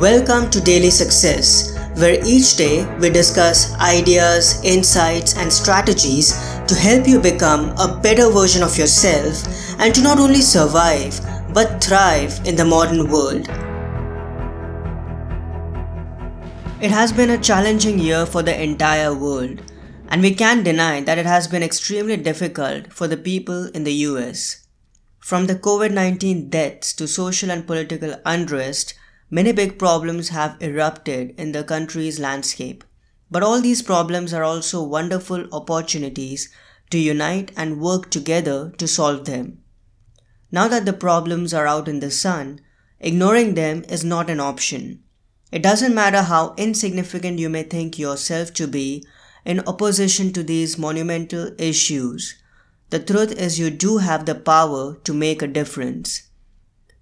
Welcome to Daily Success, where each day we discuss ideas, insights, and strategies to help you become a better version of yourself and to not only survive but thrive in the modern world. It has been a challenging year for the entire world, and we can't deny that it has been extremely difficult for the people in the US. From the COVID 19 deaths to social and political unrest, Many big problems have erupted in the country's landscape. But all these problems are also wonderful opportunities to unite and work together to solve them. Now that the problems are out in the sun, ignoring them is not an option. It doesn't matter how insignificant you may think yourself to be in opposition to these monumental issues. The truth is, you do have the power to make a difference.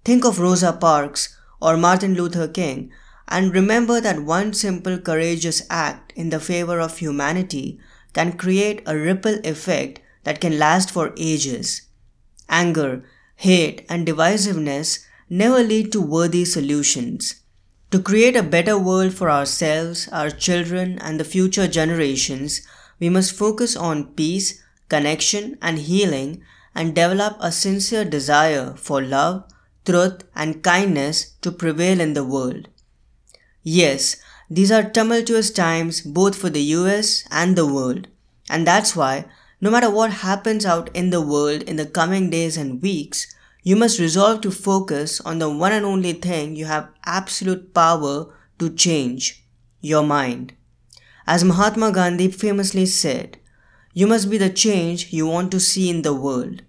Think of Rosa Parks or Martin Luther King and remember that one simple courageous act in the favor of humanity can create a ripple effect that can last for ages. Anger, hate, and divisiveness never lead to worthy solutions. To create a better world for ourselves, our children, and the future generations, we must focus on peace, connection, and healing and develop a sincere desire for love, truth, and kindness to prevail in the world. Yes, these are tumultuous times both for the US and the world, and that's why, no matter what happens out in the world in the coming days and weeks, you must resolve to focus on the one and only thing you have absolute power to change your mind. As Mahatma Gandhi famously said, you must be the change you want to see in the world.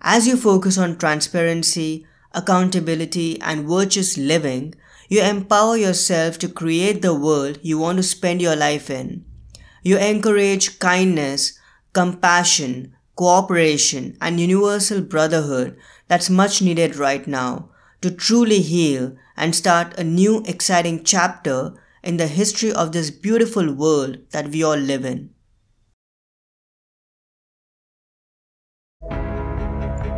As you focus on transparency, accountability, and virtuous living, you empower yourself to create the world you want to spend your life in. You encourage kindness, compassion, cooperation, and universal brotherhood that's much needed right now to truly heal and start a new exciting chapter in the history of this beautiful world that we all live in.